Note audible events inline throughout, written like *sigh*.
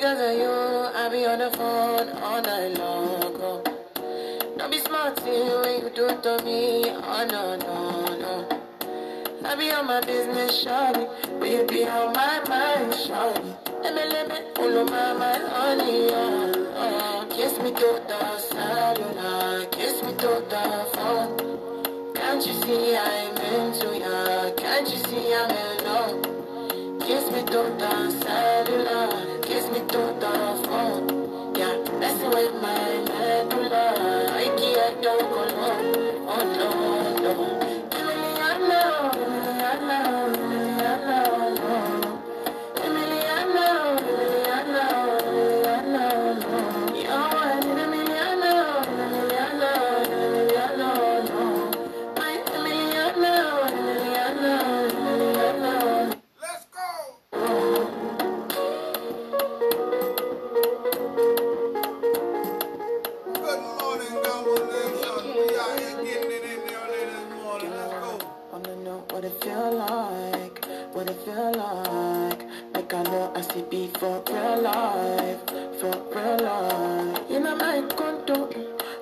because of you, I be on the phone all night long. Oh. Don't be smart eh, when you do to me. Oh no, no, no. I be on my business, shawty. You be on my mind, shawty. Let me, let me, follow my mind, honey, oh, oh. Kiss me to the cellular, kiss me to the phone. Can't you see I'm into ya? Can't you see I'm in love? Kiss me to the cellular, do those, oh, yeah, messing with my head.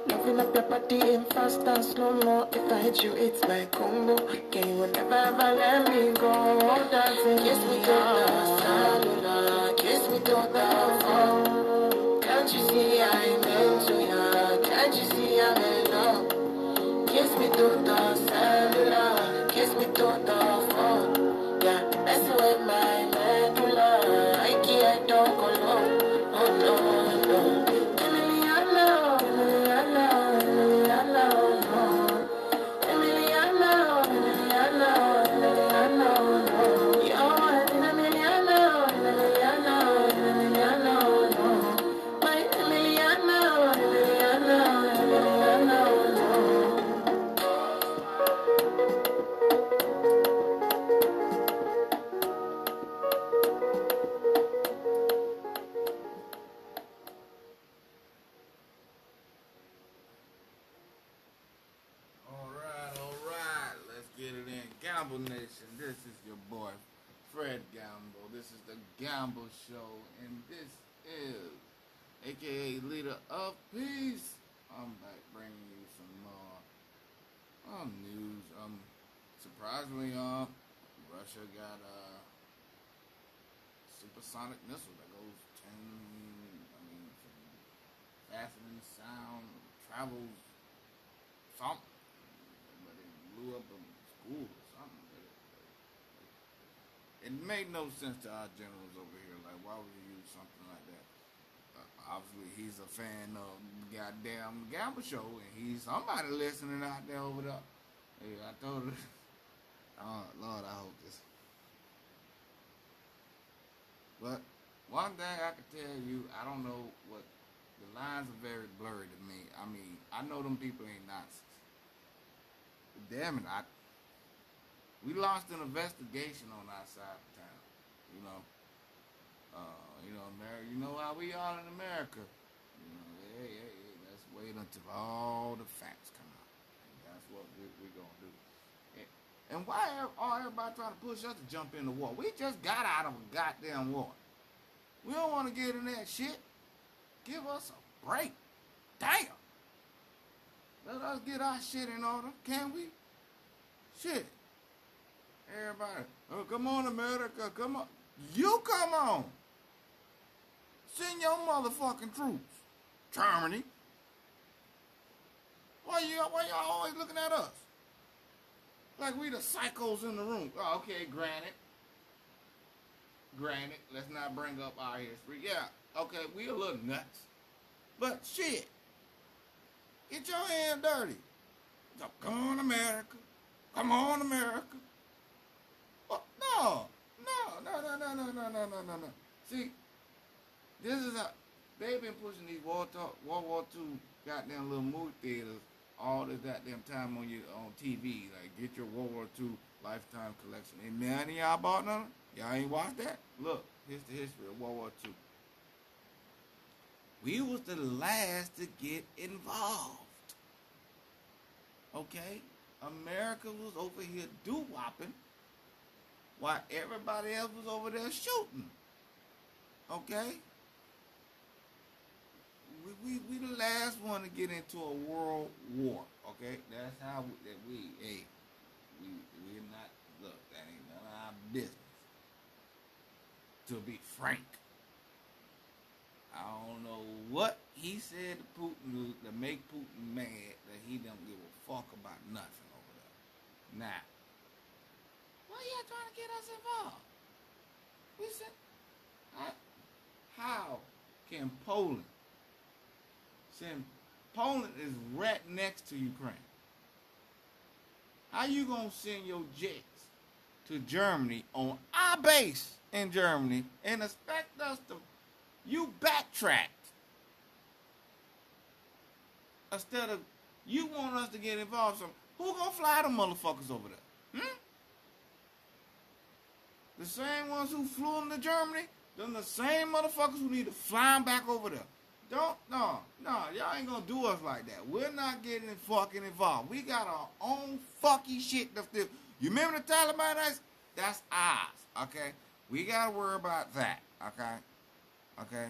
Loving up your body in fast and slow mo. If I hit you, it's my combo. Can you never ever let me go? Dancing, kiss me to the cellular, kiss me to the. Can't you see I'm into ya? Can't you see I'm in love? Kiss me to the cellular, Of Peace. I'm back bringing you some more um, news. Um, surprisingly, uh, Russia got a supersonic missile that goes 10, I mean, faster than sound, travels something but it blew up a school or something. It, it made no sense to our generals over here. Like, why would you use something like that? Obviously, he's a fan of goddamn Gamble Show, and he's somebody listening out there over there. Hey, I told her, *laughs* oh, Lord, I hope this. But one thing I can tell you, I don't know what the lines are very blurry to me. I mean, I know them people ain't Nazis damn it, I we launched an investigation on our side of town. You know, uh, you know, America. You know how we are in America. You know, hey, hey, hey, let's wait until all the facts come out, and that's what we, we're gonna do. And, and why are everybody trying to push us to jump in the war? We just got out of a goddamn war. We don't want to get in that shit. Give us a break. Damn. Let us get our shit in order, can we? Shit. Everybody, oh, come on, America, come on. You come on. Send your motherfucking troops. Germany. Why you why y'all always looking at us? Like we the psychos in the room. Oh, okay, granted. Granted, let's not bring up our history. Yeah, okay, we a little nuts. But shit. Get your hand dirty. Come on, America. Come on, America. Well, no, no, no, no, no, no, no, no, no, no, no. See, this is a they've been pushing these World, War- World War II goddamn little movie theaters all this goddamn time on your on TV. Like, get your World War II Lifetime collection. Ain't none of y'all bought none? Y'all ain't watched that? Look, here's the history of World War II. We was the last to get involved. Okay? America was over here doo-wopping while everybody else was over there shooting. Okay? We, we, the last one to get into a world war. Okay, that's how we, that we hey we we're not look that ain't none of our business. To be frank, I don't know what he said to Putin to make Putin mad that he don't give a fuck about nothing over there. Now, why y'all trying to get us involved? We said, how can Poland send? Poland is right next to Ukraine. How you gonna send your jets to Germany on our base in Germany and expect us to? You backtracked instead of you want us to get involved. So who gonna fly the motherfuckers over there? Hmm? The same ones who flew them to Germany, then the same motherfuckers who need to fly them back over there. Don't no no y'all ain't gonna do us like that. We're not getting fucking involved. We got our own fucky shit to do. You remember the Taliban? That's ours. Okay, we gotta worry about that. Okay, okay.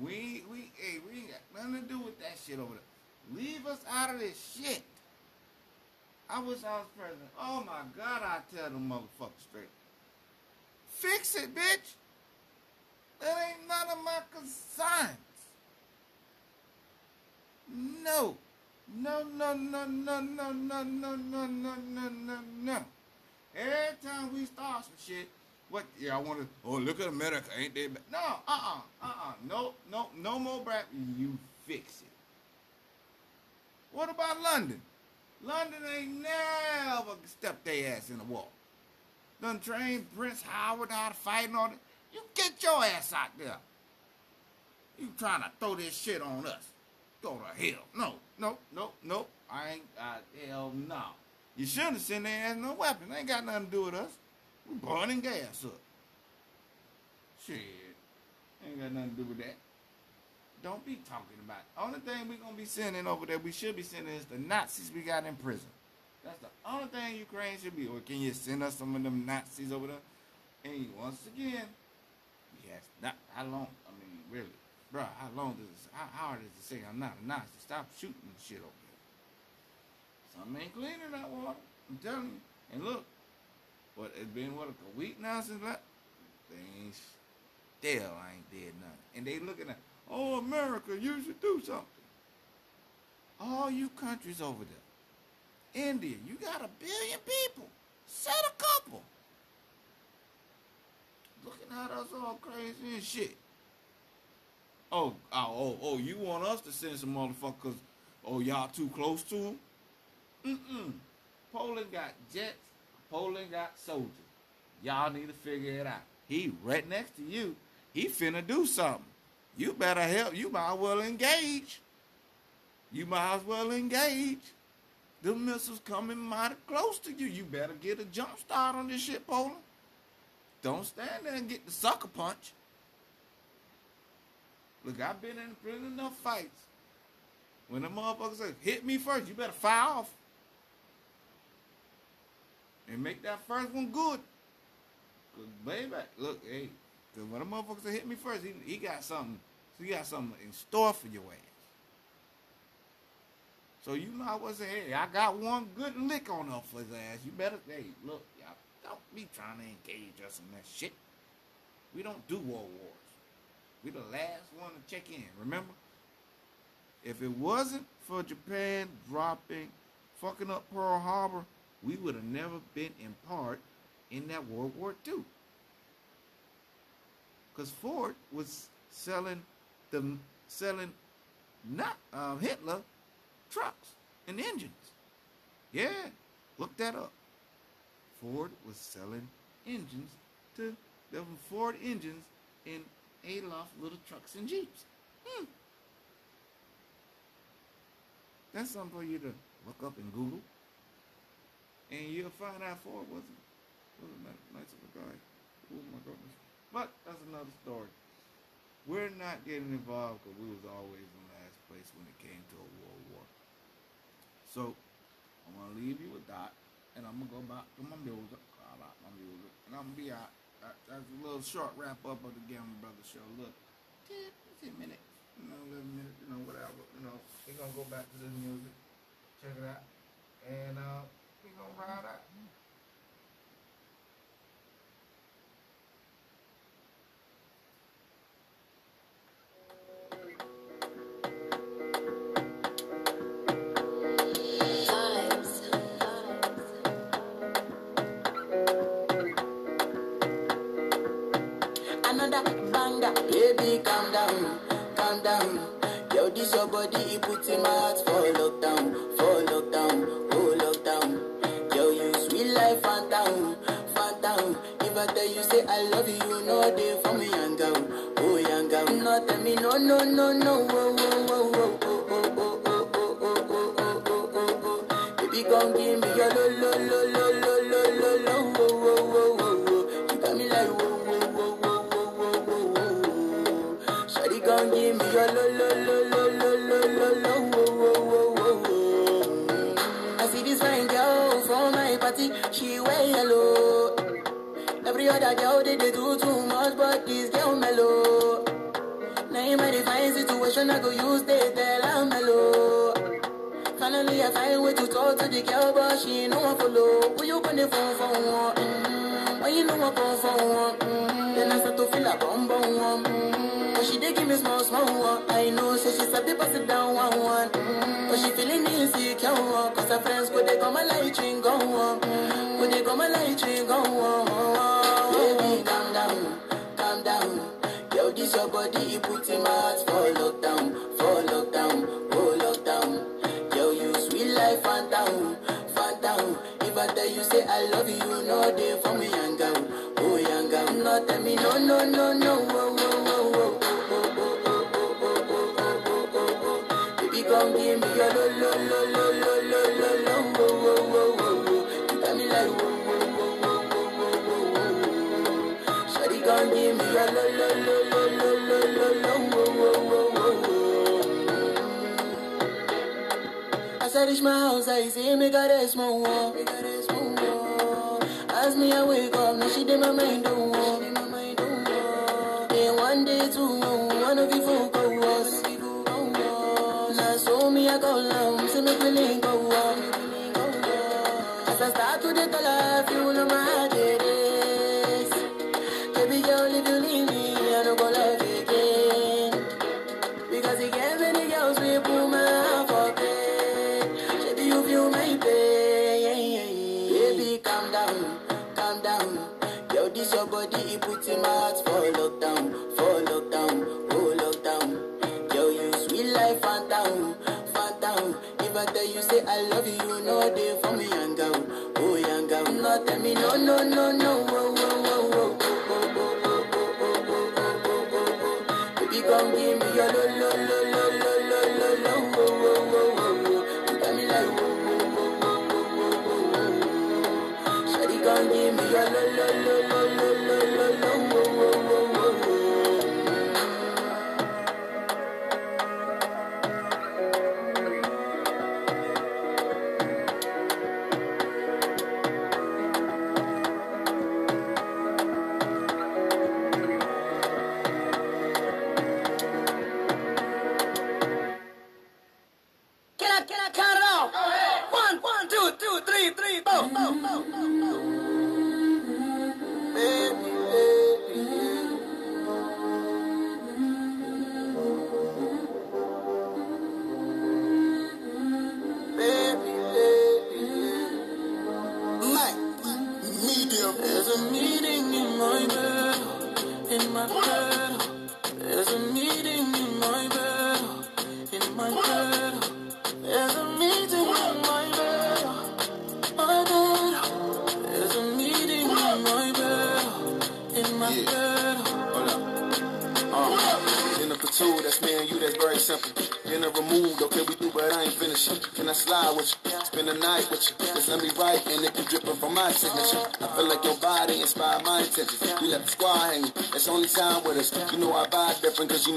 We we hey we ain't got nothing to do with that shit over there. Leave us out of this shit. I wish I was president. Oh my God, I tell them motherfuckers straight. Fix it, bitch. That ain't none of my concerns. No. No, no, no, no, no, no, no, no, no, no, no, no. Every time we start some shit, what? Yeah, I want to. Oh, look at America, ain't they? Bad? No, uh, uh-uh, uh, uh, no, no, no more Brad. You fix it. What about London? London ain't never stepped their ass in the wall. Done trained Prince Howard how to fight and all that. You get your ass out there. You trying to throw this shit on us. Go to hell. No, no, no, no. I ain't, uh, hell no. You shouldn't have sent their ass no weapons. Ain't got nothing to do with us. We burning gas up. Shit. Ain't got nothing to do with that. Don't be talking about it. Only thing we gonna be sending over there, we should be sending is the Nazis we got in prison. That's the only thing Ukraine should be. Or can you send us some of them Nazis over there? And once again, yes, not how long? I mean, really, bro, how long does it? How hard is it to say I'm not a Nazi? Stop shooting shit over there. Something ain't clean in that water. I'm telling you. And look, what it's been what a week now since that things still ain't did nothing. And they looking at, oh America, you should do something. All you countries over there. India, you got a billion people. Set a couple. Looking at us all crazy and shit. Oh, oh, oh, oh, you want us to send some motherfuckers? Oh, y'all too close to them? Mm-mm. Poland got jets. Poland got soldiers. Y'all need to figure it out. He right next to you. He finna do something. You better help. You might as well engage. You might as well engage. The missiles coming mighty close to you. You better get a jump start on this shit, Poland. Don't stand there and get the sucker punch. Look, I've been in pretty enough fights. When the motherfucker says, hit me first, you better fire off. And make that first one good. Cause baby, look, hey, cause when the motherfucker say hit me first, he, he got something, So he got something in store for your ass. So you know as well say, hey, I got one good lick on for his ass. You better, hey, look, y'all, don't be trying to engage us in that shit. We don't do war wars. We the last one to check in, remember? If it wasn't for Japan dropping, fucking up Pearl Harbor, we would have never been in part in that World War II. Because Ford was selling the selling not uh, Hitler trucks and engines. Yeah, look that up. Ford was selling engines to them Ford engines in Adolf little trucks and jeeps. Hmm. That's something for you to look up in Google. And you'll find out Ford wasn't, wasn't nice of a guy. Oh my goodness. But that's another story. We're not getting involved because we was always in last place when it came to a world war. So I'm gonna leave you with that, and I'm gonna go back to my music. I like my music, and I'm gonna be out. That- That's a little short wrap up of the Gamma Brothers show. Look, 10, 10 minutes, you know, 11 minutes, you know, whatever, you know. We're gonna go back to this music, check it out, and uh, we gonna ride out. Puts my heart for lockdown, for lockdown, oh lockdown. Yo, you sweet life, phantom, phantom. If I tell you say I love you, you know they for me, young girl, oh young girl. No, tell me no, no, no, no, oh, oh, oh, oh, oh, oh, oh, oh, oh, oh, oh, oh, oh, oh, oh. Baby, come give me your lo, lo, lo, lo, lo, lo, they, they do too much, but this girl mellow. Now in my divine situation, I go use they tell I'm mellow. Finally, I find way to talk to the girl, but she ain't no one follow. Who you gonna phone for one? Mm-hmm. When you know I come for one, mm-hmm. then I start to feel a bum bum one. Mm-hmm. But she dey give me small small one. I know, say she sabi pass it down one one. Mm-hmm. But she feeling insecure one, cause her friends go they come my light ring go on. Mm-hmm. Go they come my light ring go on. Yo, your body, it put in my heart for lockdown, for lockdown, oh lockdown. Yo, you sweet life, phantom, phantom. If I tell you say I love you, you know they for me, young girl, oh young girl. No, tell me no, no, no, no, I my house, I see me got a small wall. As me I wake up, now she did my mind don't walk. Then one day two, one of you folk go was. Now so me I go down, see me feeling go oh, up. Oh. As I start to the life, you know my heart I tell you say I love you, know they for me, young girl, oh young girl. No, tell me no, no, no, no, oh, oh, oh, oh, oh, oh, oh, oh, oh, oh, oh, oh, oh, oh. Baby, come give me your lo lo lo lo lo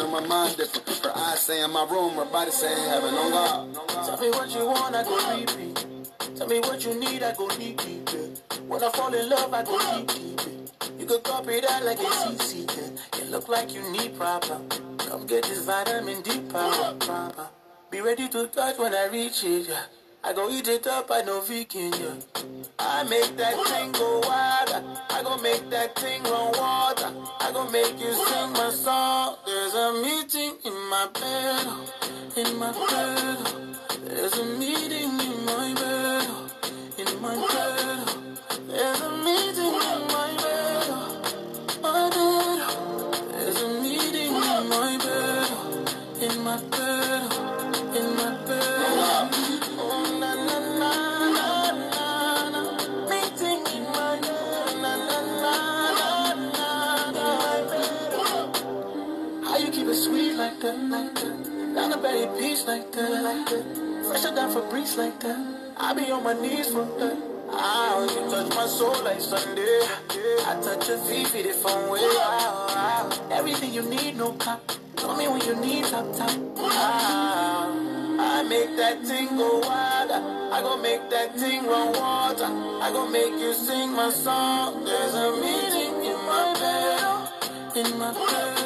know my mind different. Her eyes say in my room, her body saying heaven on God. Tell me what you want, I go repeat. Tell me what you need, I go deep. When I fall in love, I go deep. You could copy that like it's easy. You look like you need problem. Come get this vitamin D power. Be ready to touch when I reach it, yeah. I go eat it up, I know vegan, yeah. I make that thing go wild. I go make that thing run water. I go make you sing my song. There's a meeting in my bed, in my bed. There's a meeting in my bed, in my bed. There's a meeting in my bed, my bed. There's a meeting in my bed, in my bed, in my bed. Like that? Down the berry peach like that, like that. Fresher than Febreze like that. I be on my knees for that. Ah, you touch my soul like Sunday. I touch your feet, feed it from way. Ah, ah. Everything you need, no cop. Tell me when you need top top. Ah, I make that thing go wild. I go make that thing run water. I go make you sing my song. There's a meeting in my bed, in my bed.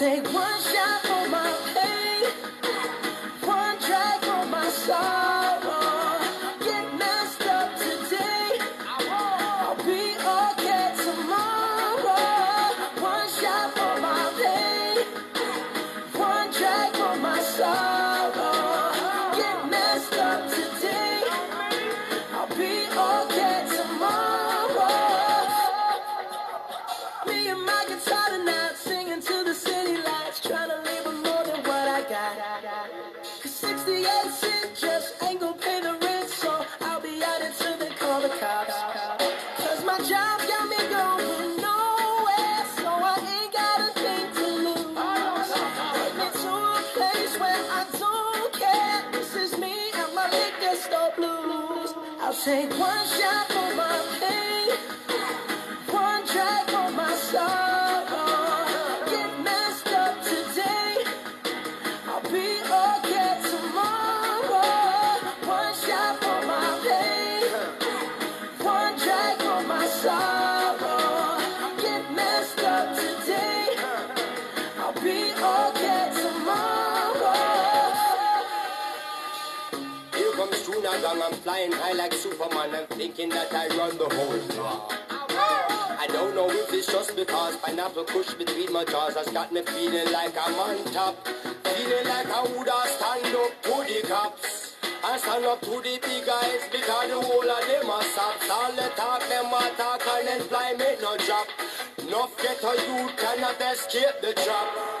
Take one shot for my pain. Take one shot for my pain. One drag on my sorrow. Get messed up today. I'll be okay tomorrow. One shot for my pain. One drag on my sorrow. Get messed up today. I'll be Tuna Gang, I'm flying high like Superman. I'm thinking that I run the whole block. I don't know if it's just because pineapple kush between my jaws has got me feeling like I'm on top. Feeling like I woulda stand up to the cops. I stand up to the big guys because the whole of them are sops. All the talk, them a talk and then fly me no drop. Enough get a youth cannot escape the trap.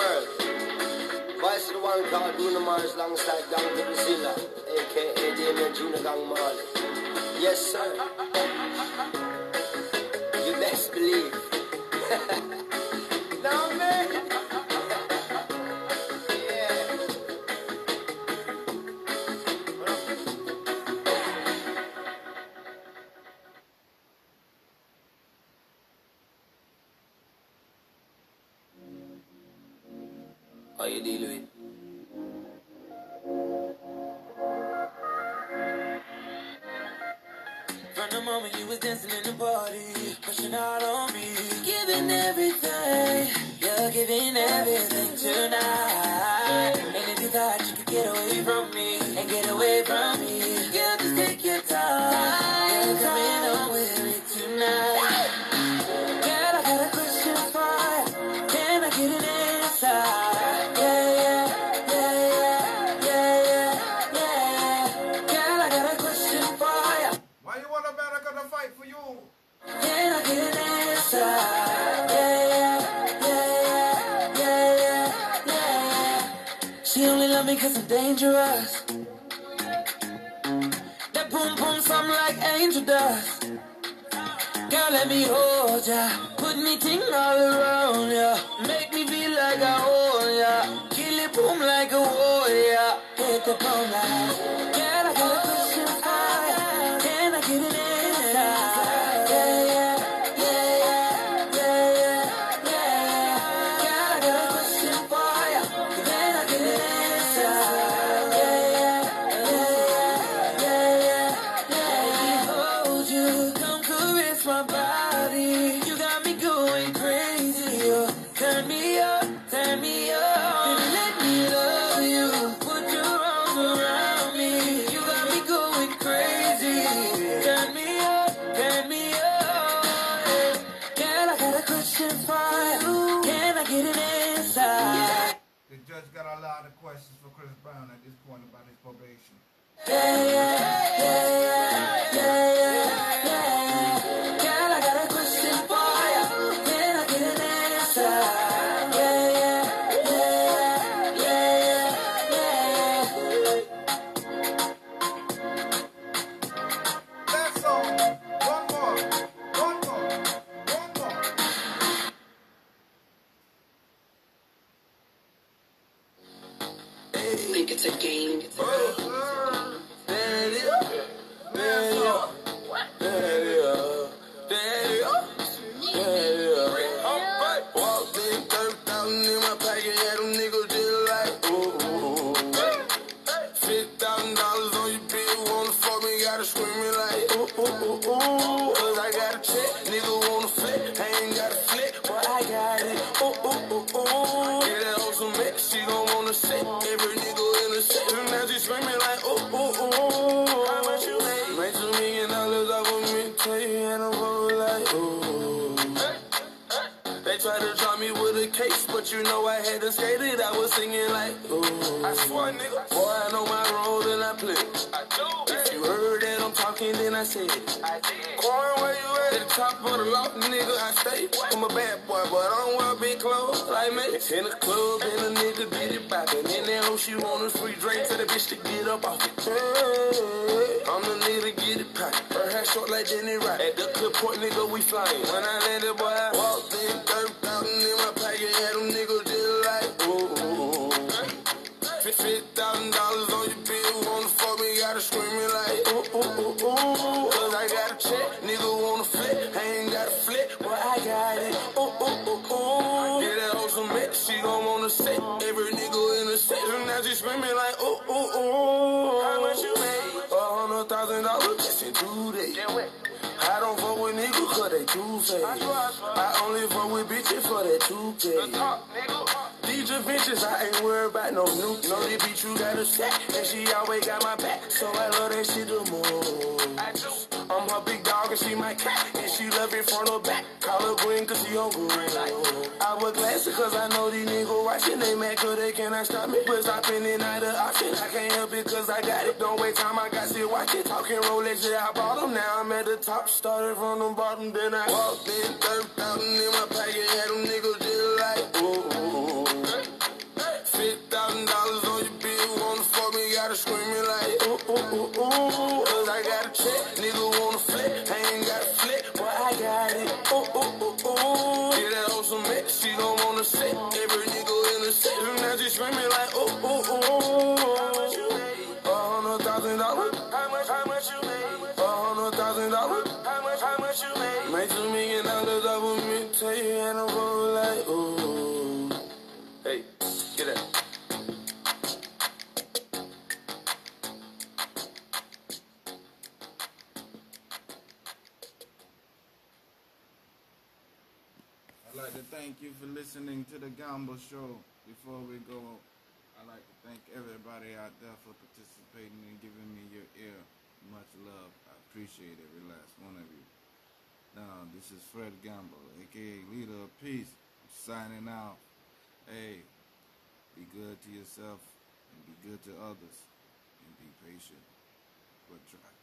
World. Vice of the one called Bruno Mars alongside Gongzilla, aka Damian Junior Gong Marley. Yes, sir. You best believe. How you cause I'm dangerous. That boom boom something like angel dust. Girl, let me hold ya. Put me ting all around ya. Make me feel like I own ya. Kill it boom like a warrior. Hit the boom like. Think it's a game. She gon' wanna sit, every nigga in the set, and now she screaming like, ooh, ooh, ooh. How much you made? Made two million dollars off of me, tell you, and I'm over like, ooh. They tried to try me with a case, but you know I had to skate it. I was singing like, ooh. I swear, nigga. Boy, I know my role and I play. I that then I said. Corn, where you at? The top of the loft, nigga, I stay. I'm a bad boy, but I don't wear big clothes like me. In the club, and a nigga beat it poppin'. And that hoe she want us free drink, tell the bitch to get up off it. Hey, I'm the nigga to get it poppin'. Her hair short like Jenny Rock. At the clip point, nigga, we flyin'. When I landed, boy, I walked in, 30,000 Cause I got a check, nigga wanna flip, I ain't got a flip, but I got it. Ooh ooh ooh ooh. Yeah, that on some mix, she gon' wanna sit. Every nigga in the set, and now she screaming like ooh ooh ooh. How much you made? A hundred thousand dollars just in two days. I don't fuck with niggas cause they too fake. I only fuck with bitches for that 2K. These adventures, I ain't worried about no new. Know the bitch you got a sack, and she always got my back. So I love that shit the most. I'm her talking, she might crack. And she love it front or back. Call her green cause she on green. I wear glasses cause I know these niggas watching. They mad cause they cannot stop me. But stopping it not an option. I can't help it cause I got it. Don't wait time, I got shit watching. Talking Rolex, yeah, I bought them. Now I'm at the top. Started from the bottom, then I walked in. 30,000 in my pocket. Had them niggas just like, ooh. $50,000 on your bill. Wanna fuck me, gotta screaming like, ooh, ooh, ooh, ooh. Cause I got a check. Ain't got a flip, but I got it. Ooh, ooh, ooh, ooh. Get that on some mix. She don't wanna sit. Every nigga in the set. And now she screaming like, ooh, ooh, ooh. A hundred thousand dollars. How much, how much you made? A hundred thousand dollars. How much, how much you made? Make two million listening to the Gamble Show. Before we go, I'd like to thank everybody out there for participating and giving me your ear. Much love. I appreciate every last one of you. Now, this is Fred Gamble, aka Leader of Peace, signing out. Hey, be good to yourself and be good to others and be patient, but try.